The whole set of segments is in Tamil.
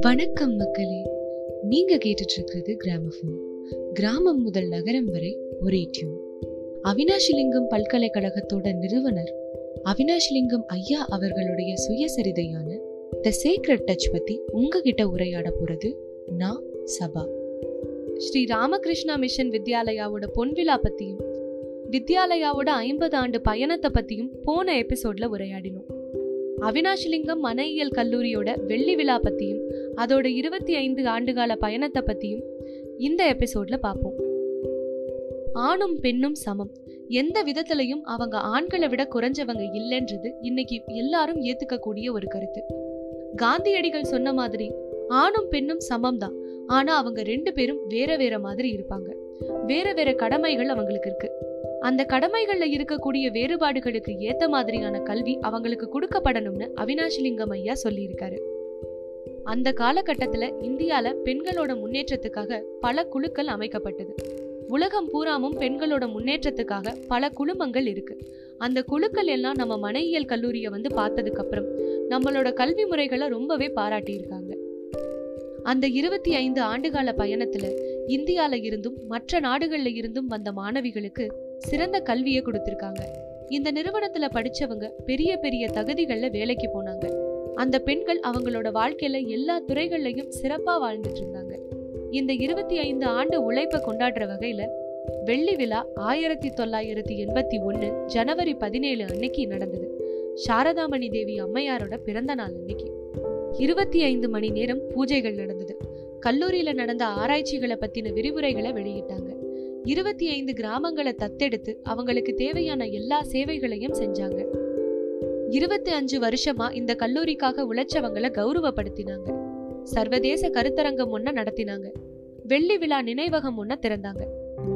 வணக்கம் மக்களே. நீங்க கேட்டுட்டு இருக்கிறது கிராமபோன் கிராமம் முதல் நகரம் வரை ஒரே டியூன் அவினாஷிலிங்கம் பல்கலைக்கழகத்தோட நிறுவனர் அவினாஷிலிங்கம் ஐயா அவர்களுடைய சுயசரிதையான த சீக்ரெட் டச் பத்தி உங்ககிட்ட உரையாட போறது நான் சபா. ஸ்ரீ ராமகிருஷ்ணா மிஷன் வித்யாலயாவோட பொன்விழா பத்தியும் வித்யாலயாவோட ஐம்பது ஆண்டு பயணத்தை பத்தியும் போன எபிசோட்ல உரையாடினோம். அவினாஷிலிங்கம் மனையியல் கல்லூரியோட வெள்ளி விழா பத்தியும் அதோட இருபத்தி ஐந்து ஆண்டுகால பயணத்தை பத்தியும் இந்த எபிசோட்ல பார்ப்போம் ஆணும் பெண்ணும் சமம். எந்த விதத்திலையும் அவங்க ஆண்களை விட குறைஞ்சவங்க இல்லைன்றது இன்னைக்கு எல்லாரும் ஏத்துக்கக்கூடிய ஒரு கருத்து. காந்தியடிகள் சொன்ன மாதிரி ஆணும் பெண்ணும் சமம் தான் ஆனா அவங்க ரெண்டு பேரும் வேற வேற மாதிரி இருப்பாங்க. வேற வேற கடமைகள் அவங்களுக்கு இருக்கு. அந்த கடமைகள்ல இருக்கக்கூடிய வேறுபாடுகளுக்கு ஏத்த மாதிரியான கல்வி அவங்களுக்கு கொடுக்கப்படணும்னு அவினாஷிலிங்கம் ஐயா சொல்லியிருக்காரு. அந்த காலகட்டத்துல இந்தியால பெண்களோட முன்னேற்றத்துக்காக பல குழுக்கள் அமைக்கப்பட்டது. உலகம் பூராமும் பெண்களோட முன்னேற்றத்துக்காக பல குழுமங்கள் இருக்கு. அந்த குழுக்கள் எல்லாம் நம்ம மனையியல் கல்லூரியை வந்து பார்த்ததுக்கு அப்புறம் நம்மளோட கல்வி முறைகளை ரொம்பவே பாராட்டியிருக்காங்க. அந்த இருபத்தி ஐந்து ஆண்டுகால பயணத்துல இந்தியால இருந்தும் மற்ற நாடுகள்ல இருந்தும் வந்த மாணவிகளுக்கு சிறந்த கல்வியை கொடுத்திருக்காங்க. இந்த நிறுவனத்துல படிச்சவங்க பெரிய பெரிய தகுதிகள்ல வேலைக்கு போனாங்க. அந்த பெண்கள் அவங்களோட வாழ்க்கையில எல்லா துறைகள்லயும் சிறப்பா வாழ்ந்துட்டு இருந்தாங்க. இந்த இருபத்தி ஐந்து ஆண்டு உழைப்பை கொண்டாடுற வகையில வெள்ளி விழா ஆயிரத்தி தொள்ளாயிரத்தி எண்பத்தி ஒன்னு ஜனவரி பதினேழு அன்னைக்கு நடந்தது. சாரதாமணி தேவி அம்மையாரோட பிறந்த நாள் அன்னைக்கு. இருபத்தி ஐந்து மணி நேரம் பூஜைகள் நடந்தது. கல்லூரியில நடந்த ஆராய்ச்சிகளை பத்தின விரிவுரைகளை வெளியிட்டாங்க. இருபத்தி ஐந்து கிராமங்களை தத்தெடுத்து அவங்களுக்கு தேவையான எல்லா சேவைகளையும் செஞ்சாங்க. இருபத்தி அஞ்சு வருஷமா இந்த கல்லூரிக்காக உழைச்சவங்களை கௌரவப்படுத்தினாங்க. சர்வதேச கருத்தரங்கம் ஒன்ன நடத்தினாங்க. வெள்ளி விழா நினைவகம் ஒன்ன திறந்தாங்க.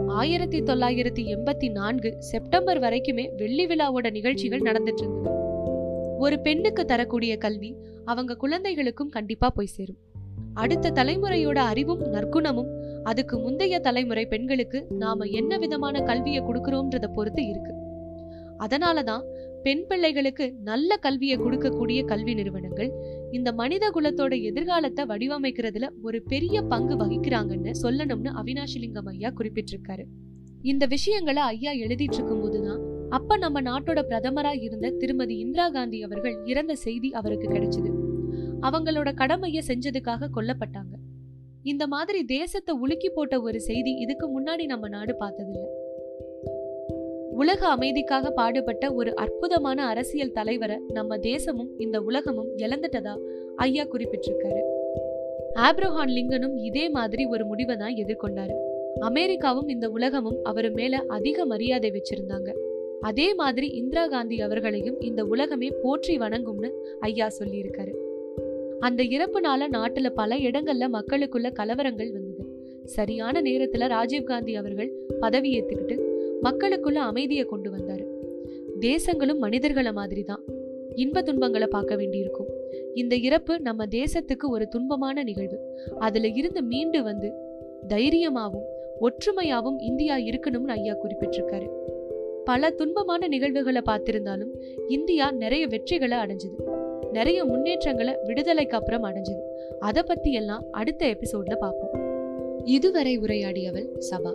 ஆயிரத்தி தொள்ளாயிரத்தி எண்பத்தி நான்கு செப்டம்பர் வரைக்குமே வெள்ளி விழாவோட நிகழ்ச்சிகள் நடந்துட்டு இருந்தது. ஒரு பெண்ணுக்கு தரக்கூடிய கல்வி அவங்க குழந்தைகளுக்கும் கண்டிப்பா போய் சேரும். அடுத்த தலைமுறையோட அறிவும் நற்குணமும் அதுக்கு முந்தைய தலைமுறை பெண்களுக்கு நாம என்ன விதமான கல்வியை கொடுக்கறோம்ன்றத பொறுத்து இருக்கு. அதனாலதான் பெண் பிள்ளைகளுக்கு நல்ல கல்வியை கொடுக்கக்கூடிய கல்வி நிறுவனங்கள் இந்த மனித குலத்தோட எதிர்காலத்தை வடிவமைக்கிறதுல ஒரு பெரிய பங்கு வகிக்கிறாங்கன்னு சொல்லணும்னு அவினாஷிலிங்கம் ஐயா குறிப்பிட்டிருக்காரு. இந்த விஷயங்களை ஐயா எழுதிட்டு இருக்கும் போதுதான் அப்ப நம்ம நாட்டோட பிரதமரா இருந்த திருமதி இந்திரா காந்தி அவர்கள் இறந்த செய்தி அவருக்கு கிடைச்சது. அவங்களோட கடமையை செஞ்சதுக்காக கொல்லப்பட்டாங்க. இந்த மாதிரி தேசத்தை உலுக்கி போட்ட ஒரு செய்தி இதுக்கு முன்னாடி நம்ம நாடு பார்த்ததில்ல. உலக அமைதிக்காக பாடுபட்ட ஒரு அற்புதமான அரசியல் தலைவரை நம்ம தேசமும் இந்த உலகமும் இழந்துட்டதா ஐயா குறிப்பிட்டிருக்காரு. ஆப்ரஹான் லிங்கனும் இதே மாதிரி ஒரு முடிவை தான் எதிர்கொண்டாரு. அமெரிக்காவும் இந்த உலகமும் அவர் மேல அதிக மரியாதை வச்சிருந்தாங்க. அதே மாதிரி இந்திரா காந்தி அவர்களையும் இந்த உலகமே போற்றி வணங்கும்னு ஐயா சொல்லியிருக்காரு. அந்த இறப்புனால நாட்டுல பல இடங்கள்ல மக்களுக்குள்ள கலவரங்கள் வந்தது. சரியான நேரத்துல ராஜீவ்காந்தி அவர்கள் பதவி ஏத்துக்கிட்டு மக்களுக்குள்ள அமைதியை கொண்டு வந்தாரு. தேசங்களும் மனிதர்களை மாதிரி தான் இன்ப துன்பங்களை பார்க்க வேண்டியிருக்கும். இந்த இறப்பு நம்ம தேசத்துக்கு ஒரு துன்பமான நிகழ்வு. அதுல இருந்து மீண்டு வந்து தைரியமாவும் ஒற்றுமையாவும் இந்தியா இருக்கணும்னு ஐயா குறிப்பிட்டிருக்காரு. பல துன்பமான நிகழ்வுகளை பார்த்திருந்தாலும் இந்தியா நிறைய வெற்றிகளை அடைஞ்சது. நிறைய முன்னேற்றங்களை விடுதலைக்கு அப்புறம் அடைஞ்சது. அதை பத்தி எல்லாம் அடுத்த எபிசோட்ல பார்ப்போம். இதுவரை உரையாடியவள் சபா.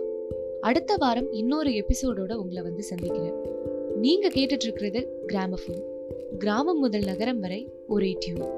அடுத்த வாரம் இன்னொரு எபிசோடோட உங்களை வந்து சந்திக்கிறேன். நீங்க கேட்டுட்டு இருக்கிறது கிராமபோன் கிராமம் முதல் நகரம் வரை ஒரே டியூன்